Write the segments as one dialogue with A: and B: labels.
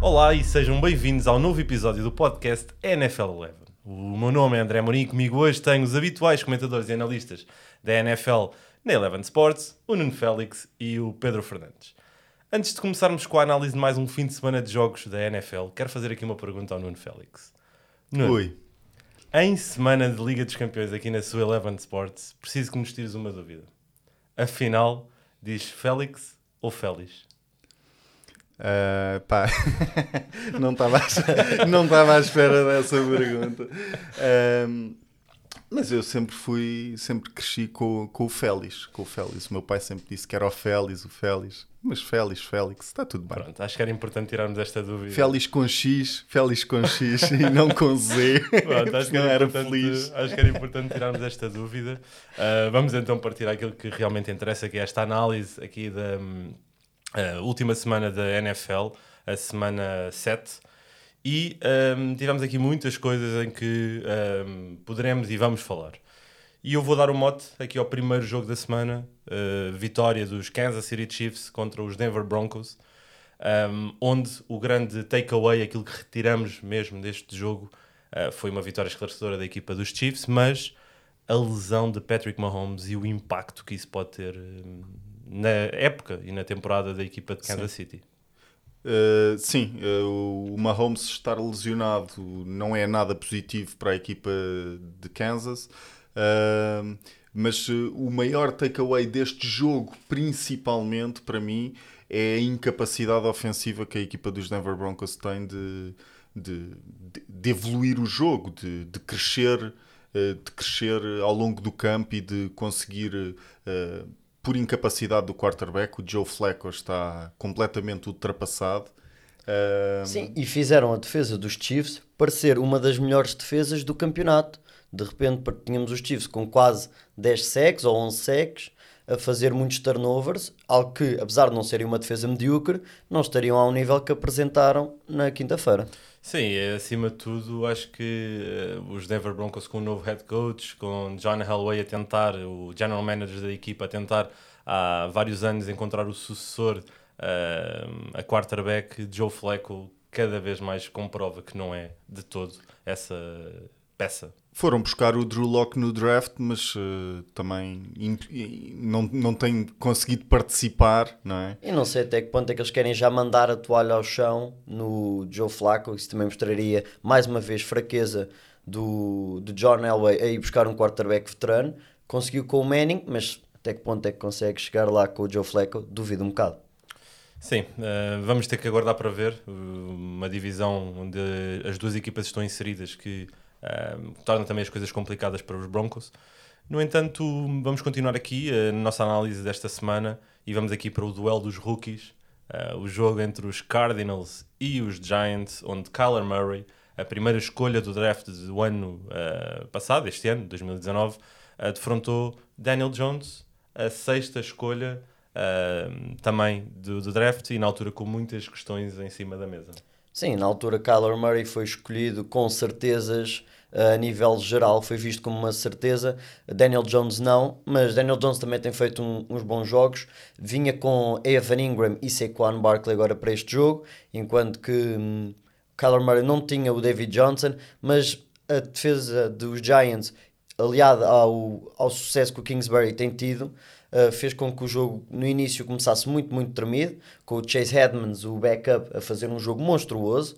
A: Olá e sejam bem-vindos ao novo episódio do podcast NFL Eleven. O meu nome é André Morim e comigo hoje tenho os habituais comentadores e analistas da NFL na Eleven Sports, o Nuno Félix e o Pedro Fernandes. Antes de começarmos com a análise de mais um fim de semana de jogos da NFL, quero fazer aqui uma pergunta ao Nuno Félix. Nuno,
B: Oi.
A: Em semana de Liga dos Campeões aqui na sua Eleven Sports, preciso que nos tires uma dúvida. Afinal, diz Félix ou Félix?
B: Ah, pá, não estava à, à espera dessa pergunta. Ahm, mas eu sempre fui, sempre cresci com, com o Félix, com o Félix. O meu pai sempre disse que era o Félix, o Félix. Mas Félix, Félix, está tudo bem.
A: Pronto, acho que era importante tirarmos esta dúvida.
B: Félix com X, Félix com X e não com Z.
A: Pronto, acho, que era
B: era feliz.
A: acho que era importante tirarmos esta dúvida. Uh, vamos então partir àquilo que realmente interessa, que é esta análise aqui da hum, uh, última semana da NFL, a semana 7. E hum, tivemos aqui muitas coisas em que hum, poderemos e vamos falar. E eu vou dar o mote aqui ao primeiro jogo da semana, uh, vitória dos Kansas City Chiefs contra os Denver Broncos, um, onde o grande takeaway, aquilo que retiramos mesmo deste jogo, uh, foi uma vitória esclarecedora da equipa dos Chiefs, mas a lesão de Patrick Mahomes e o impacto que isso pode ter um, na época e na temporada da equipa de Kansas City.
B: Uh, sim, uh, o Mahomes estar lesionado não é nada positivo para a equipa de Kansas, uh, mas o maior takeaway deste jogo, principalmente para mim, é a incapacidade ofensiva que a equipa dos Denver Broncos tem de, de, de- evoluir o jogo, de, de crescer, de crescer ao longo do campo e de conseguir. uh, por incapacidade do quarterback, o Joe Flacco está completamente ultrapassado.
C: Sim, e fizeram a defesa dos Chiefs parecer uma das melhores defesas do campeonato. De repente tínhamos os Chiefs com quase 10 sacks ou 11 sacks, a fazer muitos turnovers, algo que, apesar de não serem uma defesa medíocre, não estariam ao nível que apresentaram na quinta-feira.
A: Sim, acima de tudo, acho que eh, os Denver Broncos com o novo head coach, com John Elway a tentar, o general manager da equipa a tentar há vários anos encontrar o sucessor eh, a quarterback, Joe Flacco cada vez mais comprova que não é de todo essa peça.
B: Foram buscar o Drew Locke no draft, mas uh, também imp- não, não tem conseguido participar, não é?
C: E não sei até que ponto é que eles querem já mandar a toalha ao chão no Joe Flacco. Isso também mostraria mais uma vez fraqueza do, do John Elway a ir buscar um quarterback veterano. Conseguiu com o Manning, mas até que ponto é que consegue chegar lá com o Joe Flacco? Duvido um bocado.
A: Sim, eh, vamos ter que aguardar para ver uh, uma divisão onde as duas equipas estão inseridas que eh, torna também as coisas complicadas para os Broncos. No entanto, vamos continuar aqui a nossa análise desta semana e vamos aqui para o duelo dos rookies, eh, o jogo entre os Cardinals e os Giants, onde Kyler Murray, a primeira escolha do draft do ano eh, passado, este ano, 2019, eh, defrontou Daniel Jones, a sexta escolha uh, também do, do draft e na altura com muitas questões em cima da mesa.
C: Sim, na altura Kyler Murray foi escolhido com certezas eh, a nível geral, foi visto como uma certeza. Daniel Jones não, mas Daniel Jones também tem feito um- uns bons jogos. Vinha com Evan Ingram e Saquon Barkley agora para este jogo, enquanto que hum, Kyler Murray não tinha o David Johnson, mas a defesa dos Giants, aliada ao, ao sucesso que o Kingsbury tem tido, uh, fez com que o jogo no início começasse muito, muito tremido, com o Chase Edmonds, o backup, a fazer um jogo monstruoso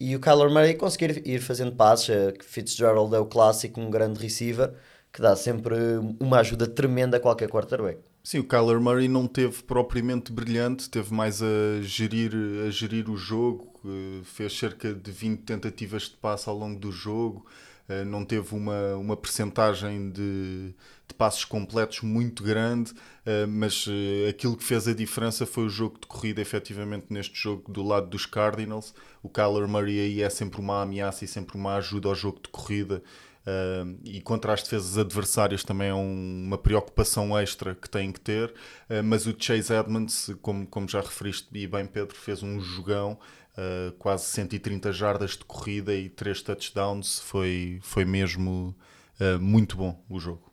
C: e o Kyler Murray conseguir ir fazendo passes. que Fitzgerald é o clássico, um grande receiver que dá sempre uma ajuda tremenda a qualquer quarterback.
B: Sim, o Kyler Murray não teve propriamente brilhante, teve mais a gerir, a gerir o jogo, eh, fez cerca de 20 tentativas de passe ao longo do jogo, eh, não teve uma, uma percentagem de, de passos completos muito grande, eh, mas eh, aquilo que fez a diferença foi o jogo de corrida, efetivamente, neste jogo do lado dos Cardinals. O Kyler Murray aí é sempre uma ameaça e sempre uma ajuda ao jogo de corrida. Uh, e contra as defesas adversárias também é um- uma preocupação extra que têm que ter. Uh, mas o Chase Edmonds, como, como já referiste e bem, Pedro, fez um jogão, uh, quase 130 jardas de corrida e 3 touchdowns. Foi, foi mesmo uh, muito bom o jogo.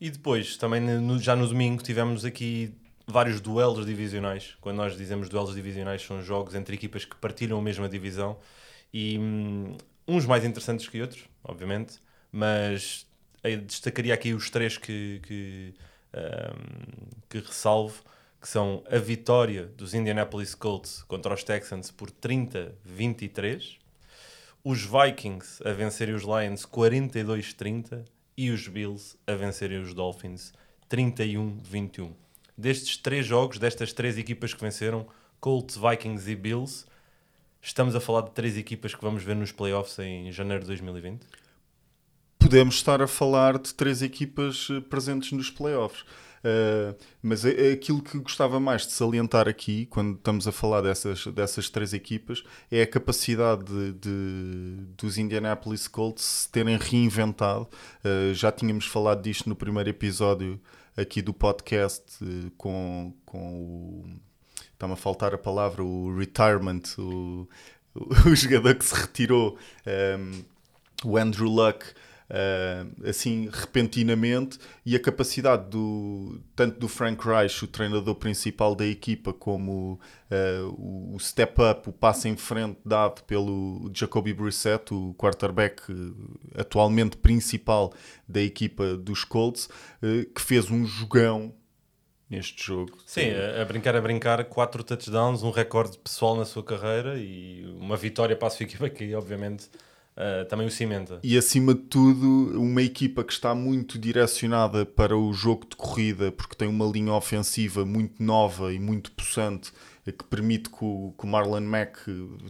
A: E depois, também no, já no domingo, tivemos aqui vários duelos divisionais. Quando nós dizemos duelos divisionais, são jogos entre equipas que partilham a mesma divisão e hum, uns mais interessantes que outros, obviamente, mas destacaria aqui os três que, que, um, que ressalvo, que são a vitória dos Indianapolis Colts contra os Texans por 30-23, os Vikings a vencerem os Lions 42-30 e os Bills a vencerem os Dolphins 31-21. Destes três jogos, destas três equipas que venceram, Colts, Vikings e Bills, estamos a falar de três equipas que vamos ver nos playoffs em janeiro de 2020?
B: Podemos estar a falar de três equipas eh, presentes nos playoffs. Uh, mas é, é, aquilo que gostava mais de salientar aqui, quando estamos a falar dessas, dessas três equipas, é a capacidade de, de dos Indianapolis Colts se terem reinventado. Uh, já tínhamos falado disto no primeiro episódio aqui do podcast com, com o. Está-me a faltar a palavra, o retirement, o, o jogador que se retirou, um, o Andrew Luck uh, assim repentinamente e a capacidade do tanto do Frank Reich, o treinador principal da equipa, como uh, o step up, o passo em frente dado pelo Jacoby Brissett, o quarterback atualmente principal da equipa dos Colts, uh, que fez um jogão neste jogo.
A: Sim, a, a, brincar, a brincar, quatro touchdowns, um recorde pessoal na sua carreira e uma vitória para a sua equipa que obviamente uh, também o cimenta.
B: E acima de tudo, uma equipa que está muito direcionada para o jogo de corrida, porque tem uma linha ofensiva muito nova e muito possante, eh, que permite que o, que o Marlon Mack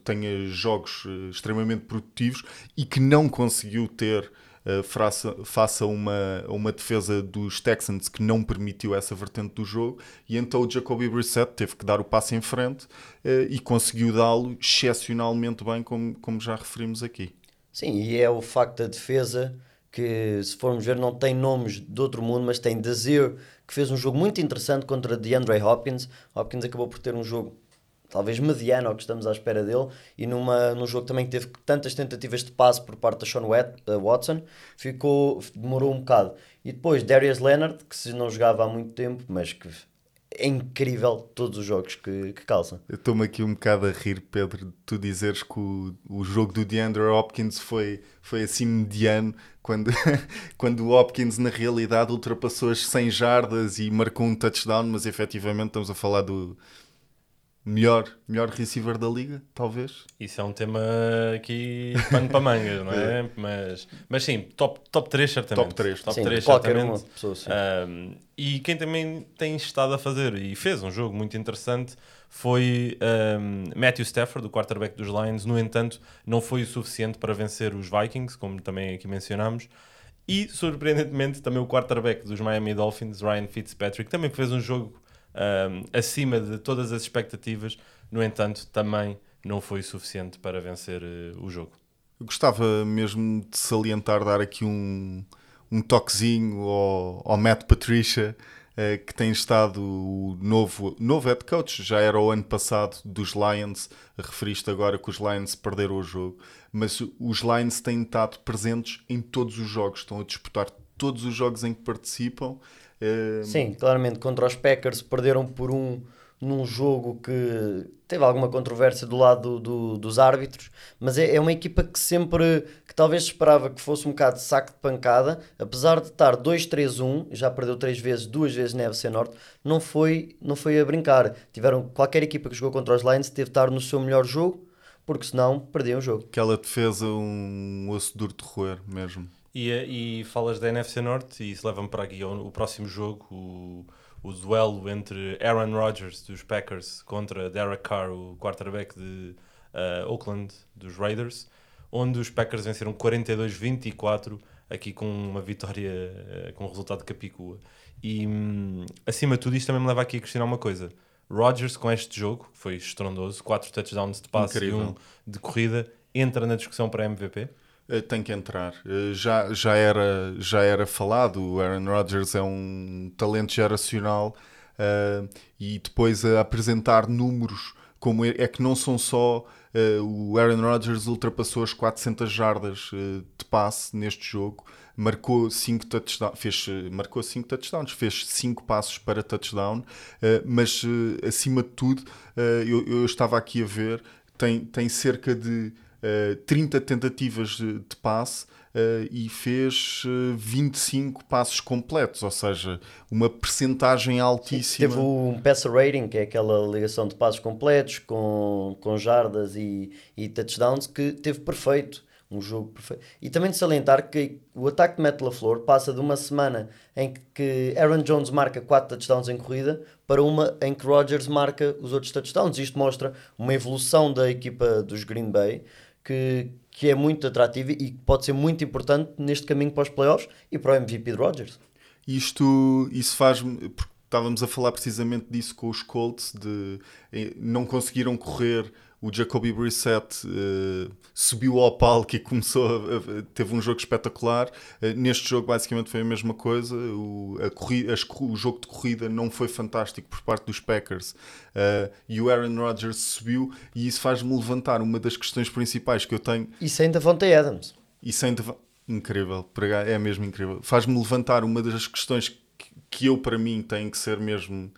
B: tenha jogos eh, extremamente produtivos e que não conseguiu ter. Uh, faça, faça uma, uma defesa dos Texans que não permitiu essa vertente do jogo e então o Jacoby Brissett teve que dar o passo em frente uh, e conseguiu dá-lo excepcionalmente bem como, como já referimos aqui.
C: Sim, e é o facto da defesa que, se formos ver, não tem nomes de outro mundo, mas tem Desir, que fez um jogo muito interessante contra DeAndre Hopkins. Hopkins acabou por ter um jogo talvez mediano ao que estamos à espera dele, e numa, num jogo também que teve tantas tentativas de passe por parte da Sean Watson, ficou, demorou um bocado. E depois Darius Leonard, que se não jogava há muito tempo, mas que é incrível todos os jogos que, que calça.
B: Eu estou-me aqui um bocado a rir, Pedro, de tu dizeres que o, o jogo do DeAndre Hopkins foi, foi assim mediano, quando, quando o Hopkins na realidade ultrapassou as 100 jardas e marcou um touchdown, mas efetivamente estamos a falar do, melhor, melhor receiver da liga, talvez.
A: Isso é um tema aqui pano para mangas, não é? é? mas, mas sim, top, top 3 certamente.
B: Top 3.
A: Top sim, 3 certamente. Pessoa, um, e quem também tem estado a fazer e fez um jogo muito interessante foi um, Matthew Stafford, o quarterback dos Lions. No entanto, não foi o suficiente para vencer os Vikings, como também aqui mencionámos. E, surpreendentemente, também o quarterback dos Miami Dolphins, Ryan Fitzpatrick, também fez um jogo um, acima de todas as expectativas, no entanto, também não foi suficiente para vencer uh, o jogo.
B: Eu gostava mesmo de salientar, dar aqui um, um toquezinho ao, ao Matt Patricia, uh, que tem estado o novo, novo head coach, já era o ano passado dos Lions, referiste agora que os Lions perderam o jogo, mas os Lions têm estado presentes em todos os jogos, estão a disputar todos os jogos em que participam
C: Sim, claramente contra os Packers perderam por um num jogo que teve alguma controvérsia do lado do, do, dos árbitros, mas é, é, uma equipa que sempre, que talvez esperava que fosse um bocado de saco de pancada, apesar de estar 2-3-1, já perdeu três vezes, duas vezes na FC Norte, não foi, não foi a brincar. Tiveram, qualquer equipa que jogou contra os Lions teve de estar no seu melhor jogo, porque senão perdiam o jogo.
B: Aquela defesa, um osso duro de roer mesmo.
A: E, e falas da NFC Norte e isso leva-me para aqui o, o próximo jogo, o, o duelo entre Aaron Rodgers dos Packers contra Derek Carr, o quarterback de uh, Oakland dos Raiders, onde os Packers venceram 42-24, aqui com uma vitória uh, com resultado de Capicua. E um, acima de tudo, isto também me leva aqui a questionar uma coisa. Rodgers, com este jogo, que foi estrondoso, 4 touchdowns de passe Incrível. e um de corrida, entra na discussão para MVP?
B: Eh, tem que entrar. Eh, já, já, era, já era falado, o Aaron Rodgers é um talento geracional uh, e depois a apresentar números como é, é que não são só uh, o Aaron Rodgers ultrapassou as 400 jardas uh, de passe neste jogo, marcou 5 touchdowns, fez, marcou cinco touchdowns, fez 5 passos para touchdown, mas acima de tudo, eu, eu, estava aqui a ver, tem, tem cerca de 30 tentativas de, de passe. Uh, e fez uh, 25 passos completos, ou seja, uma percentagem altíssima.
C: Teve um passer rating, que é aquela ligação de passos completos com, com jardas e, e touchdowns, que teve perfeito um jogo perfeito. E também de salientar que o ataque de Matt LaFleur passa de uma semana em que Aaron Jones marca 4 touchdowns em corrida para uma em que Rodgers marca os outros touchdowns. Isto mostra uma evolução da equipa dos Green Bay que, que é muito atrativa e pode ser muito importante neste caminho para os playoffs e para o MVP de Rodgers.
B: Isto isso faz-me. Estávamos a falar precisamente disso com os Colts, de eh, não conseguiram correr o Jacoby Brissett uh, subiu ao palco e começou a, a, teve um jogo espetacular. Uh, neste jogo basicamente foi a mesma coisa. O, a corrida, as, o jogo de corrida não foi fantástico por parte dos Packers uh, e o Aaron Rodgers subiu e isso faz-me levantar uma das questões principais que eu tenho.
C: E sem Davante Adams.
B: E sem Incrível, é mesmo incrível. Faz-me levantar uma das questões que, que eu para mim tenho que ser mesmo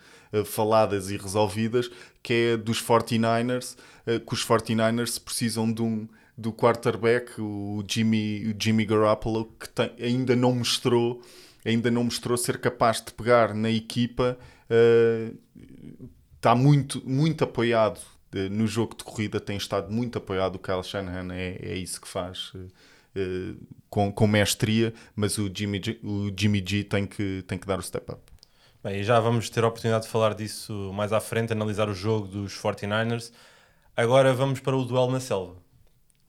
B: faladas e resolvidas, que é dos 49ers, eh, que os 49ers precisam de um do quarterback, o Jimmy, o Jimmy Garoppolo, que tem, ainda não mostrou ainda não mostrou ser capaz de pegar na equipa uh, está muito, muito apoiado uh, no jogo de corrida, tem estado muito apoiado o Kyle Shanahan, é, é isso que faz uh, com, com mestria, mas o Jimmy, G, o Jimmy G tem que, tem que dar o step up.
A: Bem, já vamos ter a oportunidade de falar disso mais à frente, analisar o jogo dos 49ers. Agora vamos para o duelo na selva.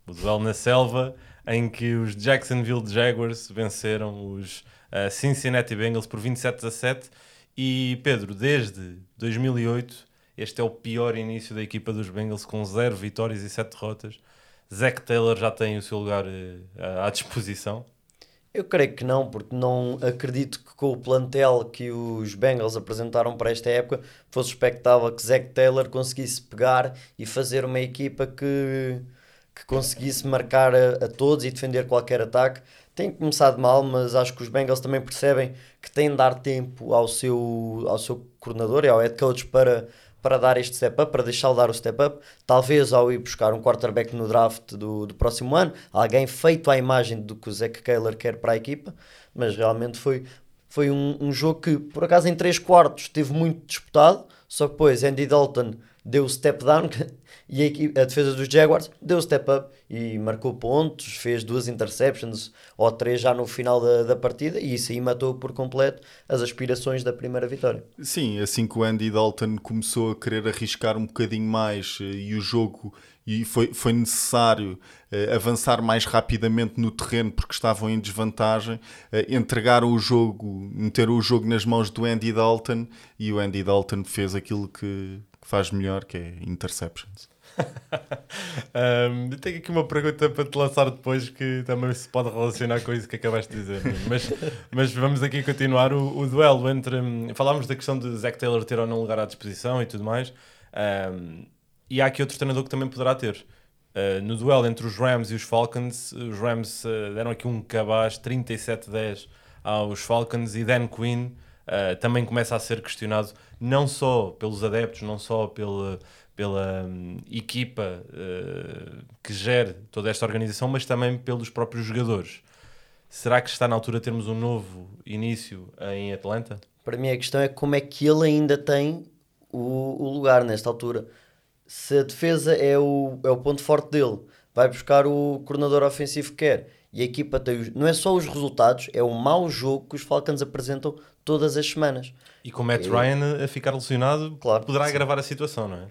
A: O duelo na selva em que os Jacksonville Jaguars venceram os uh, Cincinnati Bengals por 27 a 7. E Pedro, desde 2008, este é o pior início da equipa dos Bengals com 0 vitórias e 7 derrotas. Zach Taylor já tem o seu lugar uh, à disposição.
C: Eu creio que não, porque não acredito que com o plantel que os Bengals apresentaram para esta época fosse expectável que Zach Taylor conseguisse pegar e fazer uma equipa que, que conseguisse marcar a, a todos e defender qualquer ataque. Tem começado mal, mas acho que os Bengals também percebem que têm de dar tempo ao seu, ao seu coordenador e ao head coach para para dar este step up, para deixá-lo dar o step up, talvez ao ir buscar um quarterback no draft do, do próximo ano, alguém feito à imagem do que o Zach Kaler quer para a equipa, mas realmente foi, foi um, um jogo que, por acaso, em 3 quartos esteve muito disputado, só que depois Andy Dalton deu o step down e a, a, defesa dos Jaguars deu o step up e marcou pontos, fez duas interceptions ou três já no final da, da partida e isso aí matou por completo as aspirações da primeira vitória.
B: Sim, assim que o Andy Dalton começou a querer arriscar um bocadinho mais eh, e o jogo e foi, foi necessário uh, avançar mais rapidamente no terreno porque estavam em desvantagem, uh, entregaram o jogo, meteram o jogo nas mãos do Andy Dalton e o Andy Dalton fez aquilo que faz melhor, que é interceptions.
A: um, tenho aqui uma pergunta para te lançar depois que também se pode relacionar com isso que acabaste de dizer. Mas, mas vamos aqui continuar o, o duelo entre. Falámos da questão de Zack Taylor ter ou não lugar à disposição e tudo mais. Um, e há aqui outro treinador que também poderá ter. Uh, no duelo entre os Rams e os Falcons, os Rams uh, deram aqui um cabaz 37-10 aos Falcons e Dan Quinn uh, também começa a ser questionado não só pelos adeptos, não só pela, pela um, equipa uh, que gere toda esta organização, mas também pelos próprios jogadores. Será que está na altura de termos um novo início em Atlanta?
C: Para mim a questão é como é que ele ainda tem o, o lugar nesta altura. Se a defesa é o, é o ponto forte dele, vai buscar o coordenador ofensivo que quer e a equipa tem não é só os resultados, é o mau jogo que os Falcons apresentam todas as semanas.
A: E com Matt Ryan a ficar lesionado, claro, poderá sim. agravar a situação, não é?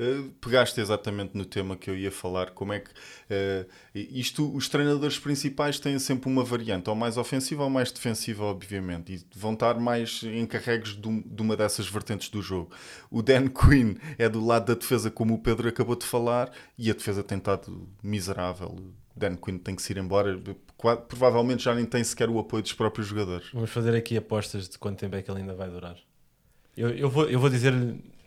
B: Uh, pegaste exatamente no tema que eu ia falar, como é que uh, isto, os treinadores principais têm sempre uma variante, ou mais ofensiva ou mais defensiva, obviamente, e vão estar mais encarregues de, de uma dessas vertentes do jogo. O Dan Quinn é do lado da defesa, como o Pedro acabou de falar, e a defesa tem estado miserável. Dan Quinn tem que se ir embora, provavelmente já nem tem sequer o apoio dos próprios jogadores.
A: Vamos fazer aqui apostas de quanto tempo é que ele ainda vai durar. Eu, eu vou, eu vou dizer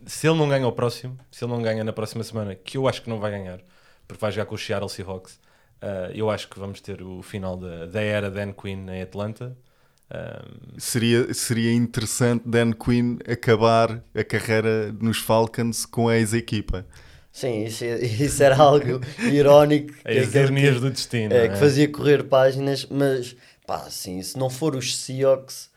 A: se ele não ganha o próximo, se ele não ganha na próxima semana, que eu acho que não vai ganhar, porque vai jogar com o Seattle Seahawks, Uh, eu acho que vamos ter o final da, da era Dan Quinn em Atlanta. Um...
B: Seria, seria interessante Dan Quinn acabar a carreira nos Falcons com a ex-equipa.
C: Sim, isso, isso, era algo irónico.
A: As ironias do destino.
C: É, é, que fazia correr páginas, mas pá, assim, se não for os Seahawks,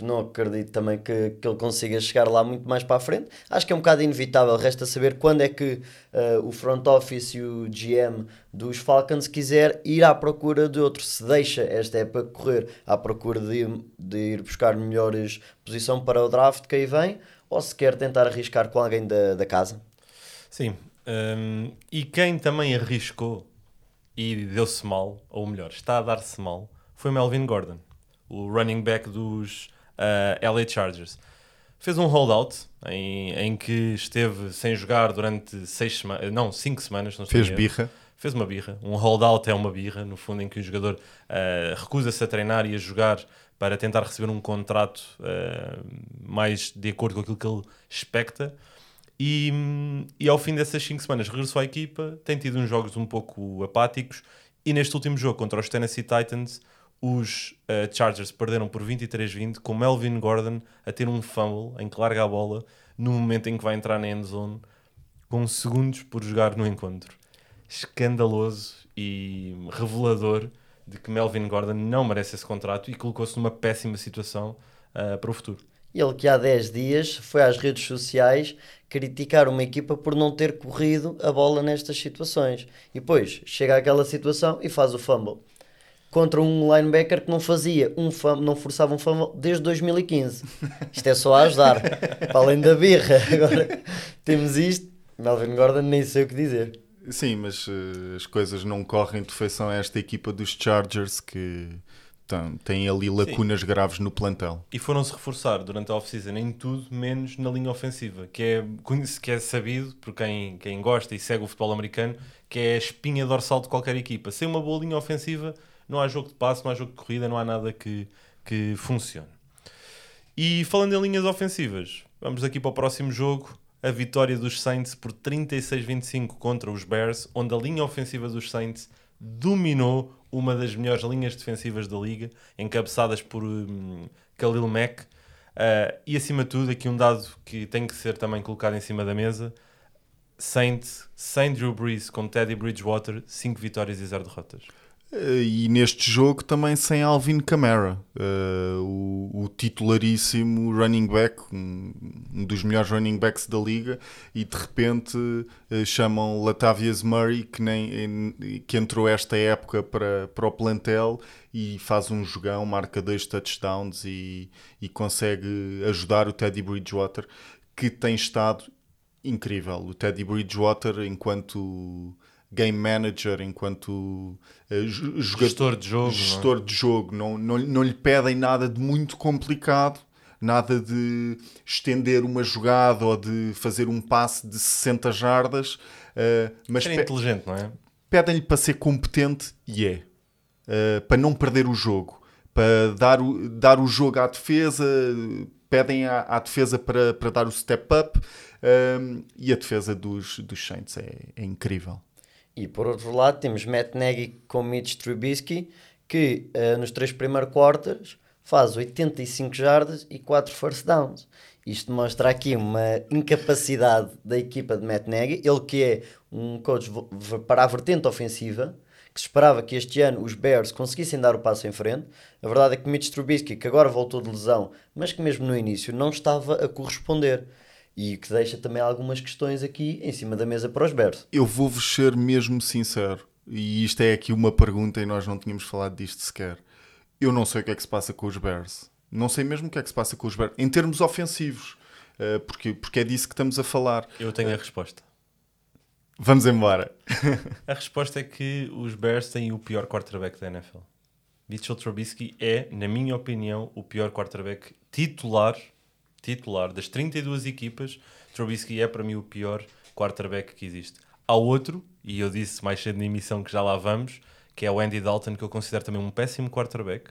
C: não acredito também que, que ele consiga chegar lá muito mais para a frente. Acho que é um bocado inevitável. Resta saber quando é que uh, o front office e o GM dos Falcons quiser ir à procura de outro. Se deixa esta época correr à procura de, de ir buscar melhores posição para o draft que aí vem, ou se quer tentar arriscar com alguém da, da casa.
A: Sim. Um, e quem também arriscou e deu-se mal, ou melhor, está a dar-se mal, foi Melvin Gordon, o running back dos uh, eh, LA Chargers. Fez um holdout em, em que esteve sem jogar durante seis semanas, não, cinco semanas. Não
B: Fez birra.
A: Fez uma birra. Um holdout é uma birra, no fundo, em que o jogador uh, recusa-se a treinar e a jogar para tentar receber um contrato uh, mais de acordo com aquilo que ele expecta. E, e ao fim dessas 5 semanas regressou à equipa, tem tido uns jogos um pouco apáticos e neste último jogo contra os Tennessee Titans os uh, Chargers perderam por 23-20 com Melvin Gordon a ter um fumble em que larga a bola no momento em que vai entrar na end zone com segundos por jogar no encontro. Escandaloso e revelador de que Melvin Gordon não merece esse contrato e colocou-se numa péssima situação uh, para o futuro.
C: Ele que há 10 dias foi às redes sociais criticar uma equipa por não ter corrido a bola nestas situações. E depois chega àquela situação e faz o fumble contra um linebacker que não fazia um fumble, não forçava um fumble desde 2015. Isto é só a ajudar, para além da birra. Agora temos isto, Melvin Gordon nem sei o que dizer.
B: Sim, mas uh, as coisas não correm de feição a esta equipa dos Chargers que tem, tem ali lacunas Sim. graves no plantel.
A: E foram-se reforçar durante a off-season em tudo, menos na linha ofensiva, que é, que é sabido por quem, quem gosta e segue o futebol americano, que é a espinha dorsal de qualquer equipa. Sem uma boa linha ofensiva, não há jogo de passe, não há jogo de corrida, não há nada que, que funcione. E falando em linhas ofensivas, vamos aqui para o próximo jogo. A vitória dos Saints por 36-25 contra os Bears, onde a linha ofensiva dos Saints dominou uma das melhores linhas defensivas da liga, encabeçadas por um, Khalil Mack. Uh, e acima de tudo, aqui um dado que tem que ser também colocado em cima da mesa: Saints sem Drew Brees com Teddy Bridgewater, 5 vitórias e 0 derrotas.
B: Eh, e neste jogo também sem Alvin Kamara, uh, o, o, titularíssimo running back, um, dos melhores running backs da liga, e de repente uh, chamam Latavius Murray, que, nem, que entrou esta época para, para o plantel e faz um jogão, marca dois touchdowns e, e consegue ajudar o Teddy Bridgewater, que tem estado incrível. O Teddy Bridgewater, enquanto game manager, enquanto uh, jogador,
A: gestor de jogo,
B: gestor
A: não
B: é? de jogo. Não, não, não lhe pedem nada de muito complicado, nada de estender uma jogada ou de fazer um passe de 60 jardas. Uh, mas
A: é inteligente, não é?
B: Pedem-lhe para ser competente e é. Uh, para não perder o jogo, para dar o, dar o jogo à defesa, pedem à, à defesa para, para dar o step up. e a defesa dos, dos Saints é, é incrível.
C: E por outro lado temos Matt Nagy com Mitch Trubisky, que uh, nos três primeiros quarters faz 85 jardas e 4 first downs. Isto mostra aqui uma incapacidade da equipa de Matt Nagy, ele que é um coach para a vertente ofensiva, que se esperava que este ano os Bears conseguissem dar o passo em frente. A verdade é que Mitch Trubisky, que agora voltou de lesão, mas que mesmo no início não estava a corresponder e que deixa também algumas questões aqui em cima da mesa para os Bears.
B: Eu vou-vos ser mesmo sincero, e isto é aqui uma pergunta e nós não tínhamos falado disto sequer. Eu não sei o que é que se passa com os Bears. Não sei mesmo o que é que se passa com os Bears, em termos ofensivos, eh, porque, porque é disso que estamos a falar.
A: Eu tenho a resposta.
B: Vamos embora.
A: a resposta é que os Bears têm o pior quarterback da NFL. Mitchell Trubisky é, na minha opinião, o pior quarterback titular titular das 32 equipas, Trubisky é para mim o pior quarterback que existe. Há outro, e eu disse mais cedo na emissão que já lá vamos, que é o Andy Dalton, que eu considero também um péssimo quarterback.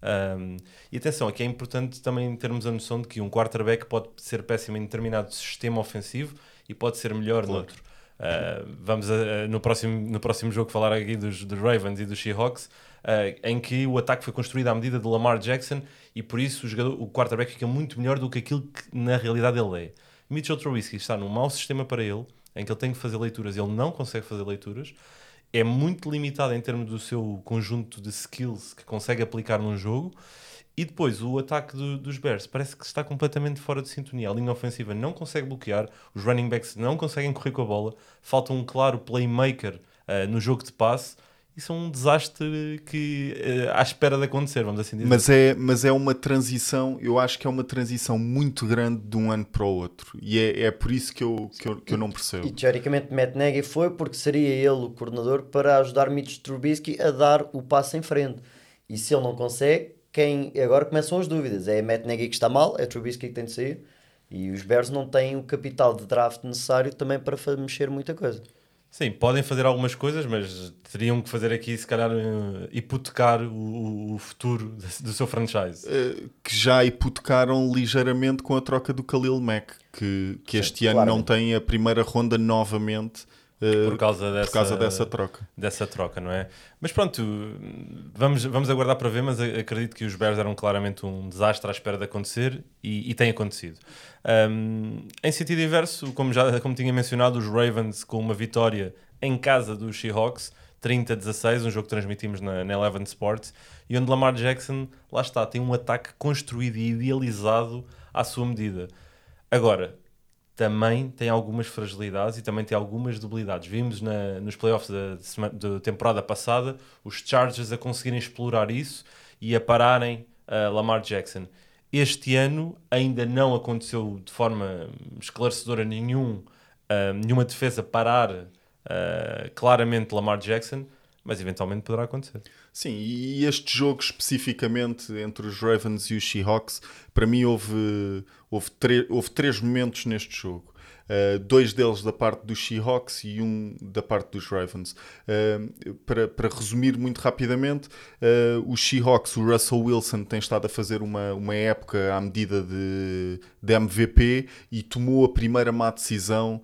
A: Um, e atenção, aqui é importante também termos a noção de que um quarterback pode ser péssimo em determinado sistema ofensivo e pode ser melhor claro. noutro. Uh, vamos a, no, próximo, no próximo jogo falar aqui dos, dos Ravens e dos Seahawks, uh, em que o ataque foi construído à medida de Lamar Jackson e por isso o, jogador, o quarterback fica muito melhor do que aquilo que na realidade ele é. Mitchell Trubisky está num mau sistema para ele, em que ele tem que fazer leituras ele não consegue fazer leituras. É muito limitado em termos do seu conjunto de skills que consegue aplicar num jogo. E depois o ataque do, dos Bears parece que está completamente fora de sintonia. A linha ofensiva não consegue bloquear, os running backs não conseguem correr com a bola, falta um claro playmaker uh, no jogo de passe isso é um desastre que uh, à espera de acontecer, vamos assim dizer.
B: Mas é, mas é uma transição, eu acho que é uma transição muito grande de um ano para o outro. E é, é por isso que eu, que, eu, que eu não percebo.
C: E teoricamente Matt Nagy foi porque seria ele o coordenador para ajudar Mitch Trubisky a dar o passo em frente. E se ele não consegue, quem agora começam as dúvidas. É Matt Nagy que está mal, é Trubisky que tem de sair. E os Bears não têm o capital de draft necessário também para mexer muita coisa.
A: Sim, podem fazer algumas coisas, mas teriam que fazer aqui, se calhar, uh, hipotecar o, o, futuro do seu franchise.
B: Uh, que já hipotecaram ligeiramente com a troca do Khalil Mack, que, que Sim, este ano não tem a primeira ronda novamente
A: por causa dessa,
B: por causa dessa troca.
A: Dessa troca, não é? Mas pronto, vamos, vamos aguardar para ver, mas acredito que os Bears eram claramente um desastre à espera de acontecer e, e tem acontecido. Um, em sentido inverso, como já como tinha mencionado, os Ravens com uma vitória em casa dos Seahawks, 30-16, um jogo que transmitimos na, na Eleven Sports, e onde Lamar Jackson, lá está, tem um ataque construído e idealizado à sua medida. Agora, também tem algumas fragilidades e também tem algumas debilidades. Vimos na, nos playoffs da, da, temporada passada os Chargers a conseguirem explorar isso e a pararem uh, Lamar Jackson. Este ano ainda não aconteceu de forma esclarecedora nenhum, uh, nenhuma defesa parar uh, claramente Lamar Jackson, mas eventualmente poderá acontecer.
B: Sim, e este jogo especificamente entre os Ravens e os Seahawks, para mim houve, houve, houve três momentos neste jogo. Uh, dois deles da parte dos Seahawks e um da parte dos Ravens. Uh, para, para resumir muito rapidamente, uh, os Seahawks, o Russell Wilson tem estado a fazer uma, uma época à medida de, de MVP e tomou a primeira má decisão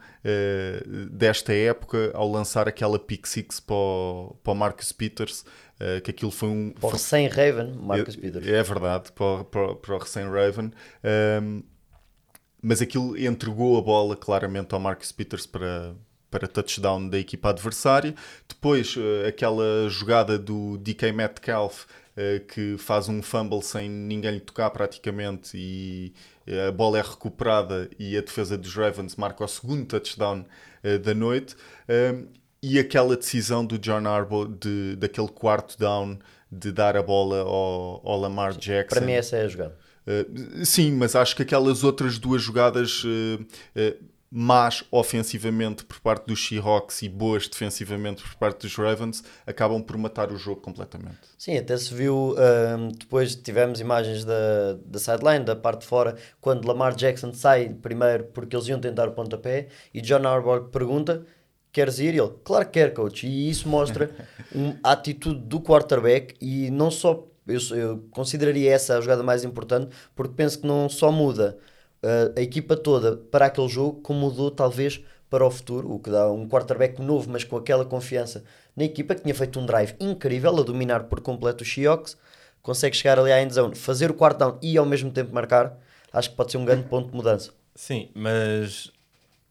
B: desta época ao lançar aquela pick six para o, para o Marcus Peters. Uh, que aquilo foi um.
C: Para o recém-Raven, Marcus
B: é,
C: Peters.
B: É verdade, para, para, para o recém-Raven. Um, mas aquilo entregou a bola claramente ao Marcus Peters para, para touchdown da equipa adversária. Depois, uh, aquela jogada do DK Metcalf uh, que faz um fumble sem ninguém lhe tocar praticamente e a bola é recuperada e a defesa dos Ravens marca o segundo touchdown da noite. e aquela decisão do John Harbaugh de, daquele quarto down de dar a bola ao, ao Lamar Jackson.
C: Para mim essa é a jogada.
B: Uh, sim, mas acho que aquelas outras duas jogadas uh, más ofensivamente por parte dos Seahawks e boas defensivamente por parte dos Ravens acabam por matar o jogo completamente.
C: Sim, até se viu um, depois tivemos imagens da, da sideline, da parte de fora, quando Lamar Jackson sai primeiro porque eles iam tentar o pontapé e John Harbaugh pergunta queres ir? Ele, claro que quer, coach. E isso mostra um, a atitude do quarterback e não só eu, eu consideraria essa a jogada mais importante porque penso que não só muda uh, a equipa toda para aquele jogo, como mudou talvez para o futuro, o que dá um quarterback novo, mas com aquela confiança na equipa que tinha feito um drive incrível a dominar por completo os Seahawks, consegue chegar ali à endzone, fazer o quarto down e ao mesmo tempo marcar, acho que pode ser um grande ponto de mudança.
A: Sim, mas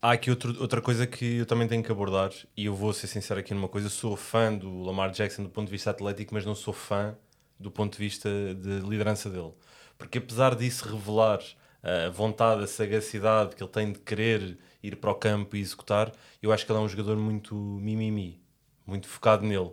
A: há aqui outro, outra coisa que eu também tenho que abordar, e eu vou ser sincero aqui numa coisa, eu sou fã do Lamar Jackson do ponto de vista atlético, mas não sou fã do ponto de vista de liderança dele. Porque apesar disso revelar a vontade, a sagacidade que ele tem de querer ir para o campo e executar, eu acho que ele é um jogador muito mimimi, muito focado nele.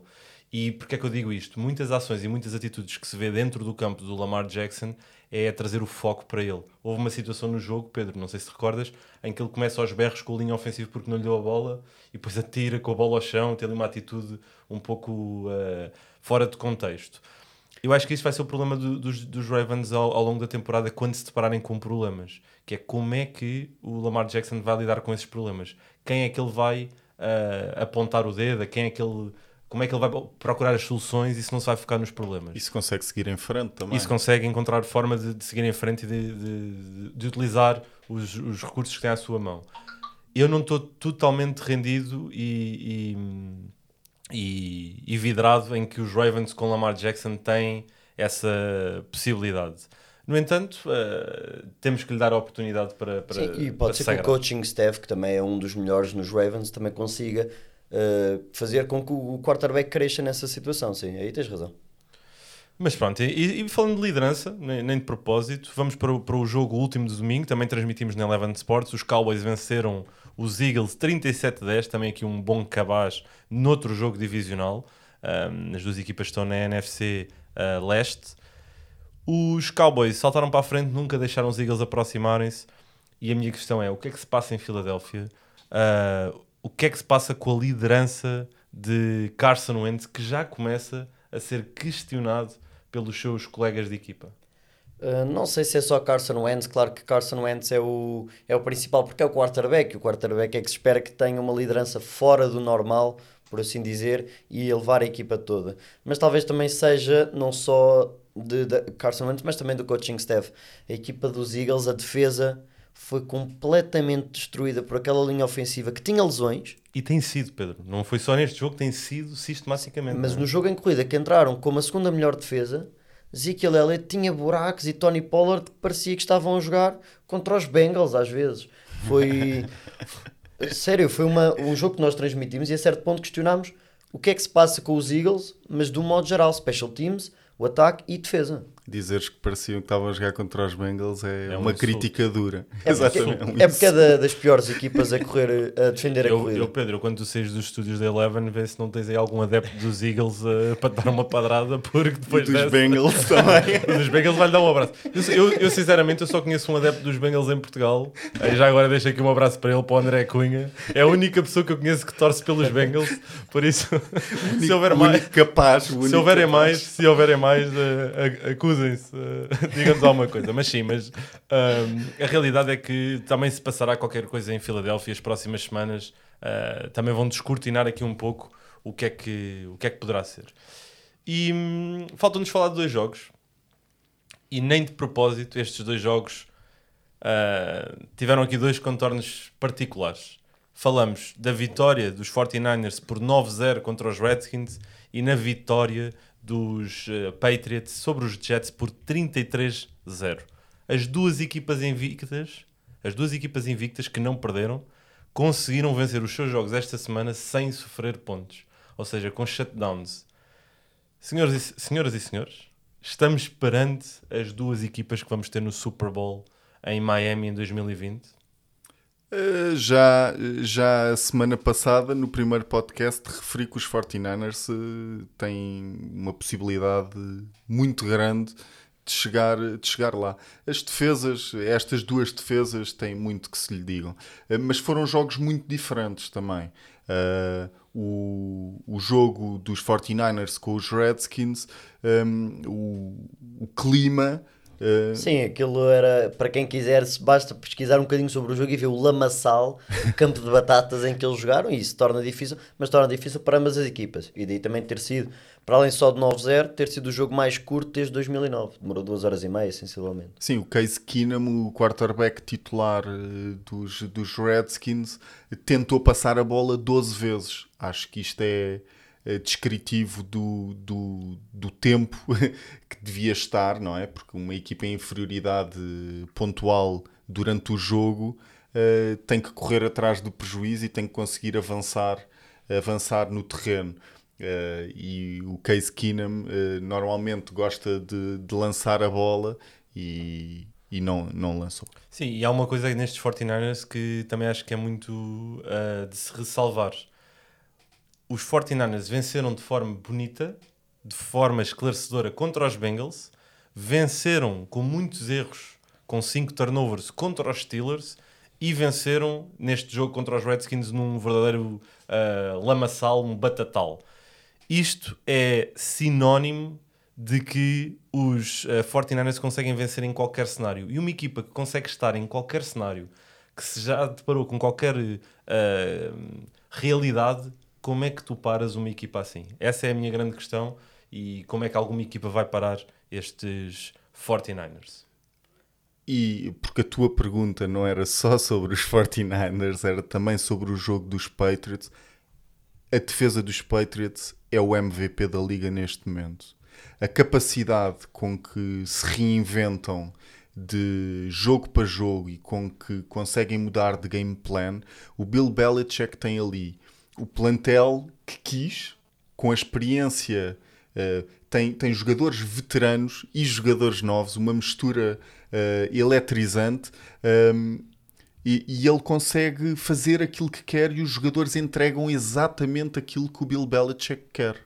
A: E porquê é que eu digo isto? Muitas ações e muitas atitudes que se vê dentro do campo do Lamar Jackson é trazer o foco para ele. Houve uma situação no jogo, Pedro, não sei se recordas, em que ele começa aos berros com o linha ofensivo porque não lhe deu a bola e depois atira com a bola ao chão, tem ali uma atitude um pouco uh, fora de contexto. Eu acho que isso vai ser o problema do, dos, dos Ravens ao, ao, longo da temporada quando se depararem com problemas. Que é como é que o Lamar Jackson vai lidar com esses problemas. Quem é que ele vai uh, apontar o dedo? Quem é que ele, como é que ele vai procurar as soluções e se não se vai focar nos problemas?
B: Isso consegue seguir em frente também.
A: Isso consegue encontrar forma de, de seguir em frente e de, de, de utilizar os, os recursos que tem à sua mão. eu não estou totalmente rendido e, e, e, e vidrado em que os Ravens com Lamar Jackson têm essa possibilidade. No entanto, uh, temos que lhe dar a oportunidade para. para
C: Sim, e pode ser que o coaching staff, que também é um dos melhores nos Ravens, também consiga uh, fazer com que o quarterback cresça nessa situação. Sim, aí tens razão.
A: Mas pronto, e, e, falando de liderança, nem, nem, de propósito, vamos para o, para o jogo último de domingo, também transmitimos na Eleven Sports. Os Cowboys venceram os Eagles 37-10, também aqui um bom cabaz noutro jogo divisional. Um, as duas equipas estão na NFC uh, Leste. Os Cowboys saltaram para a frente, nunca deixaram os Eagles aproximarem-se. E a minha questão é: o que é que se passa em Filadélfia? Uh, o que é que se passa com a liderança de Carson Wentz, que já começa a ser questionado pelos seus colegas de equipa?
C: Uh, não sei se é só Carson Wentz, claro que Carson Wentz é o, é o principal porque é o quarterback. O quarterback é que se espera que tenha uma liderança fora do normal, por assim dizer, e levar a equipa toda. Mas talvez também seja não só de, de Carson Wentz, mas também do coaching staff. A equipa dos Eagles, a defesa foi completamente destruída por aquela linha ofensiva que tinha lesões.
A: E tem sido, Pedro. Não foi só neste jogo, tem sido sistematicamente.
C: Mas no jogo em corrida que entraram como a segunda melhor defesa, Ezekiel Elliott tinha buracos e Tony Pollard que parecia que estavam a jogar contra os Bengals às vezes. Foi. Sério, foi uma, um jogo que nós transmitimos e a certo ponto questionámos o que é que se passa com os Eagles, mas de um modo geral, special teams, o ataque e defesa
B: dizeres que pareciam que estavam a jogar contra os Bengals é, é uma um crítica dura.
C: É porque, Exatamente. É porque é da, das piores equipas a correr, a defender
A: eu,
C: a corrida.
A: Eu, Pedro, quando tu saís dos estúdios da Eleven, vê se não tens aí algum adepto dos Eagles uh, para dar uma padrada, porque depois
B: dos dessa... Bengals também.
A: dos Bengals vai-lhe dar um abraço. Eu, eu, sinceramente, eu só conheço um adepto dos Bengals em Portugal. Aí já agora deixo aqui um abraço para ele, para o André Cunha. É a única pessoa que eu conheço que torce pelos Bengals, por isso,
B: único, se houver mais... capaz.
A: Se houverem mais, se houverem mais, uh, acusem-se. Uh, Diga-nos alguma coisa, mas sim, mas um, a realidade é que também se passará qualquer coisa em Filadélfia as próximas semanas. Uh, também vão descortinar aqui um pouco o que é que, o que, é que poderá ser. E hum, falta-nos falar de dois jogos. E nem de propósito, estes dois jogos uh, tiveram aqui dois contornos particulares. Falamos da vitória dos 49ers por 9-0 contra os Redskins e na vitória dos uh, Patriots sobre os Jets por 33-0. As duas equipas invictas, as duas equipas invictas que não perderam, conseguiram vencer os seus jogos esta semana sem sofrer pontos, ou seja, com shutdowns. Senhoras e, senhoras e senhores, estamos perante as duas equipas que vamos ter no Super Bowl em Miami em 2020.
B: Uh, já, já a semana passada, no primeiro podcast, referi que os 49ers uh, têm uma possibilidade muito grande de chegar, de chegar lá. As defesas, estas duas defesas, têm muito que se lhe digam. Uh, mas foram jogos muito diferentes também. o, o jogo dos 49ers com os Redskins, um, o, o clima
C: Uh... Sim, aquilo era, para quem quiser, basta pesquisar um bocadinho sobre o jogo e ver o lamaçal, o campo de batatas em que eles jogaram, e isso torna difícil, mas torna difícil para ambas as equipas. E daí também ter sido, para além só de 9-0, ter sido o jogo mais curto desde 2009. Demorou duas horas e meia, sensivelmente.
B: Sim, o Case Keenum, o quarterback titular uh, dos, dos Redskins, tentou passar a bola 12 vezes. Acho que isto é eh, descritivo do, do, do tempo que devia estar, não é? Porque uma equipa em inferioridade pontual durante o jogo uh, tem que correr atrás do prejuízo e tem que conseguir avançar, avançar no terreno. Uh, e o Case Keenum uh, normalmente gosta de, de, lançar a bola e, e não, não lançou.
A: Sim, e há uma coisa nestes 49ers que também acho que é muito de se ressalvar os 49ers venceram de forma bonita, de forma esclarecedora contra os Bengals, venceram com muitos erros, com 5 turnovers contra os Steelers e venceram neste jogo contra os Redskins num verdadeiro uh, lamaçal, um batatal. Isto é sinónimo de que os uh, 49ers conseguem vencer em qualquer cenário. E uma equipa que consegue estar em qualquer cenário, que se já deparou com qualquer uh, realidade, como é que tu paras uma equipa assim? Essa é a minha grande questão e como é que alguma equipa vai parar estes 49ers?
B: e porque a tua pergunta não era só sobre os 49ers, era também sobre o jogo dos Patriots. A defesa dos Patriots é o MVP da liga neste momento. A capacidade com que se reinventam de jogo para jogo e com que conseguem mudar de game plan, o Bill Belichick tem ali o plantel que quis, com a experiência, uh, tem, tem jogadores veteranos e jogadores novos, uma mistura uh, eletrizante. Um, e, e, ele consegue fazer aquilo que quer e os jogadores entregam exatamente aquilo que o Bill Belichick quer.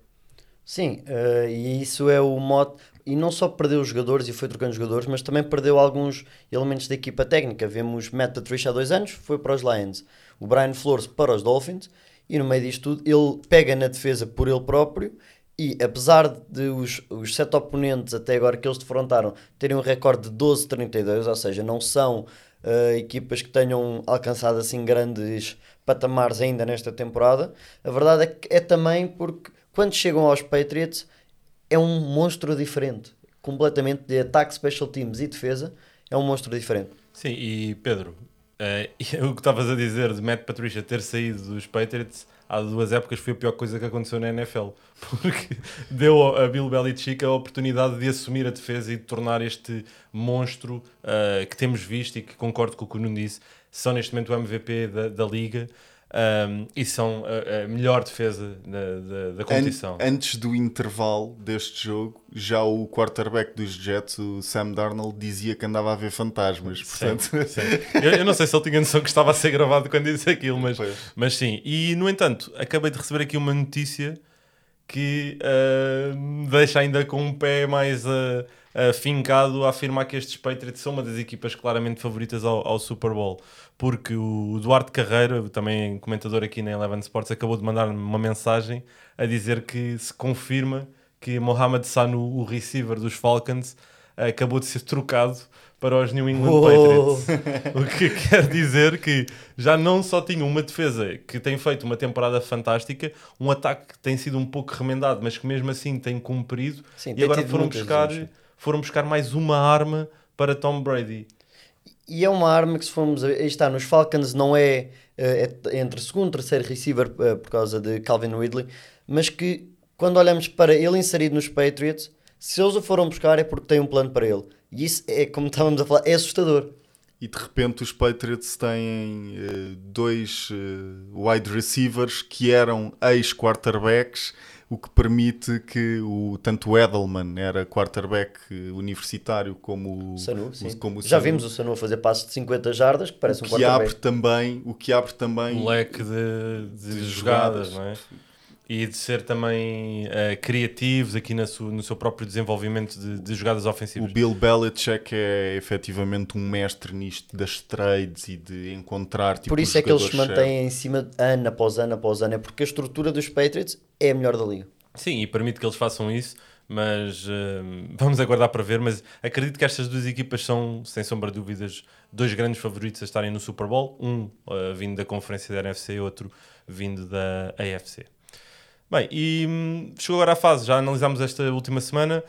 C: Sim, uh, e isso é o modo. E não só perdeu os jogadores e foi trocando jogadores, mas também perdeu alguns elementos da equipa técnica. Vemos Matt Patricia há dois anos, foi para os Lions. O Brian Flores para os Dolphins. E no meio disto tudo, ele pega na defesa por ele próprio. E apesar de os, os sete oponentes até agora que eles defrontaram terem um recorde de 12-32, ou seja, não são uh, equipas que tenham alcançado assim grandes patamares ainda nesta temporada, a verdade é que é também porque quando chegam aos Patriots, é um monstro diferente. Completamente de ataque, special teams e defesa, é um monstro diferente.
A: Sim, e Pedro, uh, o que estavas a dizer de Matt Patricia ter saído dos Patriots há duas épocas foi a pior coisa que aconteceu na NFL, porque deu a Bill Belichick a oportunidade de assumir a defesa e de tornar este monstro uh, que temos visto e que concordo com o que o Nuno disse, são neste momento o MVP da, da liga. Um, e são a, a melhor defesa da, da, da competição.
B: An antes do intervalo deste jogo, já o quarterback dos Jets, o Sam Darnold, dizia que andava a ver fantasmas. Portanto... Sim,
A: sim. Eu, eu, não sei se ele tinha noção que estava a ser gravado quando disse aquilo, mas, mas sim. E no entanto, acabei de receber aqui uma notícia que uh, deixa ainda com um pé mais. Uh, fincado a afirmar que estes Patriots são uma das equipas claramente favoritas ao, ao, Super Bowl, porque o Duarte Carreira, também comentador aqui na Eleven Sports, acabou de mandar-me uma mensagem a dizer que se confirma que Mohamed Sanu, o receiver dos Falcons, acabou de ser trocado para os New England oh. Patriots. o que quer dizer que já não só tinha uma defesa que tem feito uma temporada fantástica, um ataque que tem sido um pouco remendado, mas que mesmo assim tem cumprido, Sim, e agora foram buscar foram buscar mais uma arma para Tom Brady.
C: E é uma arma que, se formos a aí está, nos Falcons não é, eh, é entre segundo e terceiro receiver uh, por causa de Calvin Ridley, mas que quando olhamos para ele inserido nos Patriots, se eles o foram buscar é porque tem um plano para ele. E isso é, como estávamos a falar, é assustador.
B: E de repente os Patriots têm uh, dois uh, wide receivers que eram ex-quarterbacks o que permite que o, tanto o Edelman era quarterback universitário como
C: Sanu, o, como o Já Sanu. vimos o Sanu a fazer passos de 50 jardas, que parece
B: o
C: um que quarterback.
B: Abre também, o que abre também...
A: Um leque de, de, de jogadas, jogadas, não é? E de ser também uh, criativos aqui na no seu próprio desenvolvimento de, de, jogadas ofensivas.
B: O Bill Belichick é efetivamente um mestre nisto das trades e de encontrar tipo,
C: Por isso é que eles se mantêm em cima ano após ano após ano, é porque a estrutura dos Patriots é a melhor da liga.
A: Sim, e permite que eles façam isso, mas uh, vamos aguardar para ver. Mas acredito que estas duas equipas são, sem sombra de dúvidas, dois grandes favoritos a estarem no Super Bowl. Um uh, vindo da conferência da NFC, outro vindo da AFC. Bem, e hum, chegou agora a fase, já analisámos esta última semana.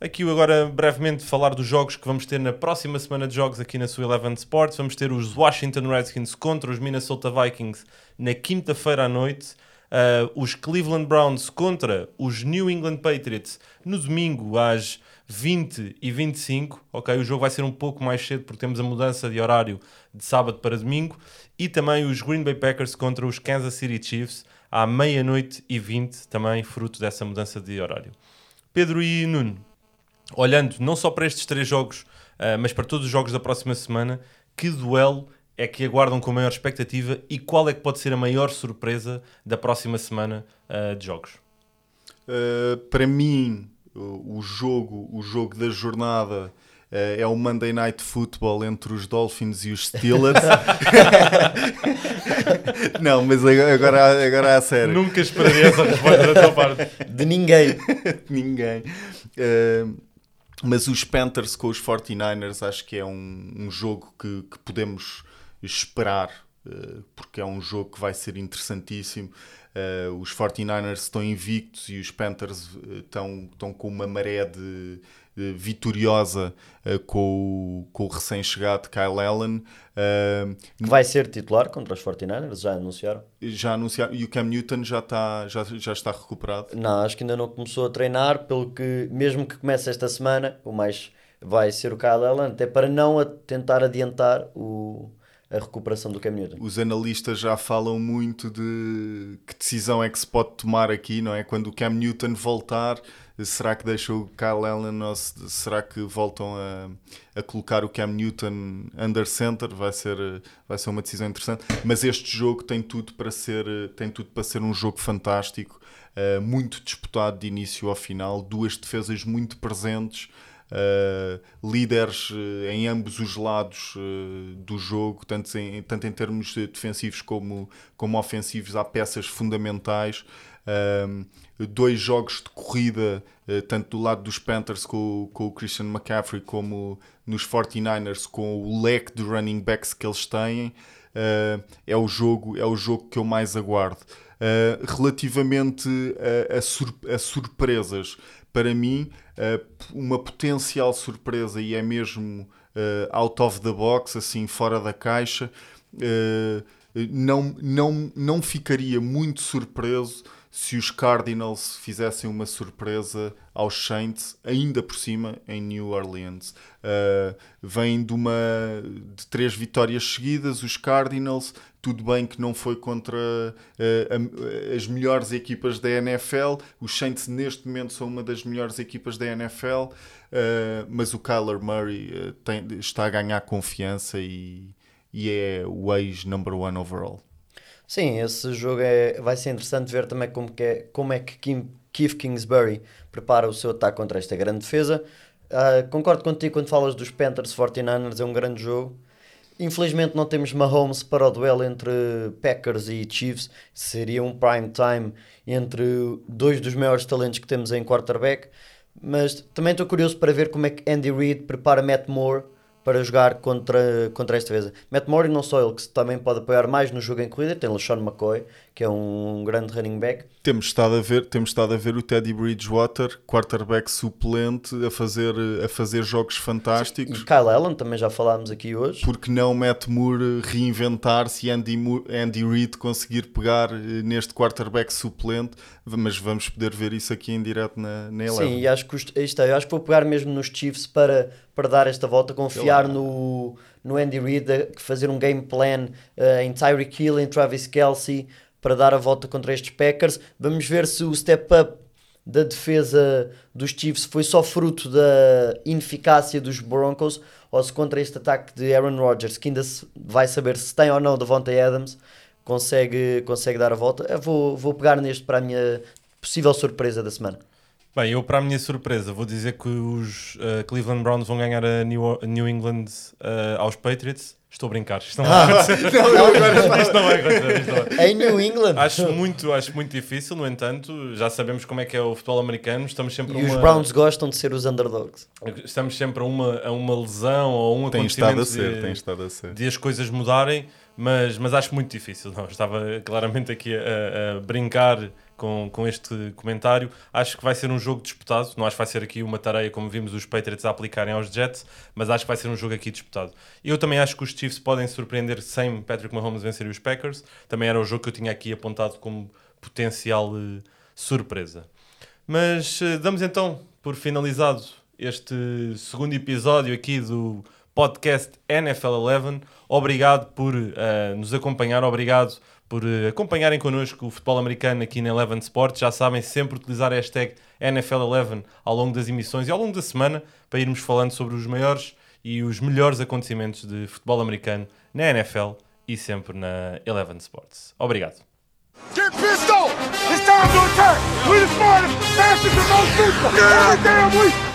A: Aqui agora brevemente falar dos jogos que vamos ter na próxima semana de jogos aqui na sua Eleven Sports. Vamos ter os Washington Redskins contra os Minnesota Vikings na quinta-feira à noite. Uh, os Cleveland Browns contra os New England Patriots no domingo às 20 e 25. Ok, o jogo vai ser um pouco mais cedo porque temos a mudança de horário de sábado para domingo. E também os Green Bay Packers contra os Kansas City Chiefs à meia-noite e vinte, também fruto dessa mudança de horário. Pedro e Nuno, olhando não só para estes três jogos, uh, mas para todos os jogos da próxima semana, que duelo é que aguardam com maior expectativa e qual é que pode ser a maior surpresa da próxima semana uh, de jogos?
B: Uh, para mim, o jogo, o jogo da jornada é o Monday Night Football entre os Dolphins e os Steelers. não, mas agora, agora a sério.
A: Nunca esperaria essa resposta da tua parte.
C: De ninguém.
B: De ninguém. Uh, mas os Panthers com os 49ers acho que é um, um jogo que, que podemos esperar uh, porque é um jogo que vai ser interessantíssimo. Uh, os 49ers estão invictos e os Panthers estão, estão com uma maré de, de vitoriosa com o, com o recém-chegado Kyle Allen.
C: que vai ser titular contra os 49ers, já anunciaram?
B: Já anunciaram. E o Cam Newton já está, já, já está recuperado?
C: Não, acho que ainda não começou a treinar, pelo que, mesmo que comece esta semana, o mais vai ser o Kyle Allen, até para não tentar adiantar o, a recuperação do Cam Newton.
B: Os analistas já falam muito de que decisão é que se pode tomar aqui, não é? Quando o Cam Newton voltar, será que deixa o Kyle Allen ou será que voltam a, a colocar o Cam Newton under center? Vai ser, vai ser uma decisão interessante. Mas este jogo tem tudo para ser, tem tudo para ser um jogo fantástico, uh, muito disputado de início ao final, duas defesas muito presentes. Uh, líderes uh, em ambos os lados uh, do jogo, tanto em, tanto em termos defensivos como, como ofensivos, há peças fundamentais. Dois jogos de corrida, tanto do lado dos Panthers com, com o Christian McCaffrey, como nos 49ers, com o leque de running backs que eles têm. é, o jogo, é o jogo que eu mais aguardo. relativamente a, a, sur a surpresas, para mim, uma potencial surpresa e é mesmo out of the box, assim, fora da caixa. Não, não, não ficaria muito surpreso se os Cardinals fizessem uma surpresa aos Saints, ainda por cima em New Orleans. Uh, vem de uma de três vitórias seguidas, os Cardinals, tudo bem que não foi contra uh, as melhores equipas da NFL, os Saints neste momento são uma das melhores equipas da NFL, uh, mas o Kyler Murray tem, está a ganhar confiança e, e é o ex-number one overall.
C: Sim, esse jogo é, vai ser interessante ver também como, que é, como é que Kim, Keith Kingsbury prepara o seu ataque contra esta grande defesa. Uh, concordo contigo quando falas dos Panthers 49ers, é um grande jogo. Infelizmente não temos Mahomes para o duelo entre Packers e Chiefs. Seria um prime time entre dois dos maiores talentos que temos em quarterback. Mas também estou curioso para ver como é que Andy Reid prepara Matt Moore para jogar contra, contra esta defesa. Matt Murray não só ele que também pode apoiar mais no jogo em corrida, tem LeSean McCoy, que é um grande running back.
B: Temos estado a ver, temos estado a ver o Teddy Bridgewater, quarterback suplente, a fazer, a fazer jogos fantásticos.
C: E Kyle Allen, também já falámos aqui hoje.
B: Porque não Matt Moore reinventar-se e Andy, Andy Reid conseguir pegar eh, neste quarterback suplente, mas vamos poder ver isso aqui em direto na, na Eleven.
C: Sim, e acho que, isto é, acho que vou pegar mesmo nos Chiefs para, para dar esta volta, confiar no, no Andy Reid, fazer um game plan uh, em Tyreek Hill, em Travis Kelsey, para dar a volta contra estes Packers. Vamos ver se o step up da defesa dos Chiefs foi só fruto da ineficácia dos Broncos ou se contra este ataque de Aaron Rodgers, que ainda se vai saber se tem ou não Davante Adams, consegue, consegue dar a volta. Eu vou, vou pegar neste para a minha possível surpresa da semana.
A: Bem, eu para a minha surpresa vou dizer que os uh, Cleveland Browns vão ganhar a New, New England uh, aos Patriots. Estou a brincar, isto não vai acontecer. não, não, agora isto não vai acontecer.
C: Em New England?
A: Acho muito, acho muito difícil, no entanto, já sabemos como é que é o futebol americano. Estamos sempre
C: e uma... os Browns gostam de ser os underdogs.
A: Estamos sempre a uma, a uma lesão ou a um
B: tem acontecimento estado a ser, de, tem estado a ser.
A: de as coisas mudarem, mas, mas acho muito difícil. Não, estava claramente aqui a, a brincar com, com este comentário. Acho que vai ser um jogo disputado. Não acho que vai ser aqui uma tarefa, como vimos os Patriots a aplicarem aos Jets, mas acho que vai ser um jogo aqui disputado. Eu também acho que os Chiefs podem surpreender sem Patrick Mahomes vencer os Packers. Também era o jogo que eu tinha aqui apontado como potencial uh, surpresa. Mas uh, damos então por finalizado este segundo episódio aqui do podcast NFL 11. Obrigado por uh, nos acompanhar, obrigado por uh, acompanharem connosco o futebol americano aqui na Eleven Sports. Já sabem, sempre utilizar a hashtag NFL11 ao longo das emissões e ao longo da semana para irmos falando sobre os maiores e os melhores acontecimentos de futebol americano na NFL e sempre na Eleven Sports. Obrigado. Get pissed off! It's time to attack! We the smartest, fastest, and most people every damn week!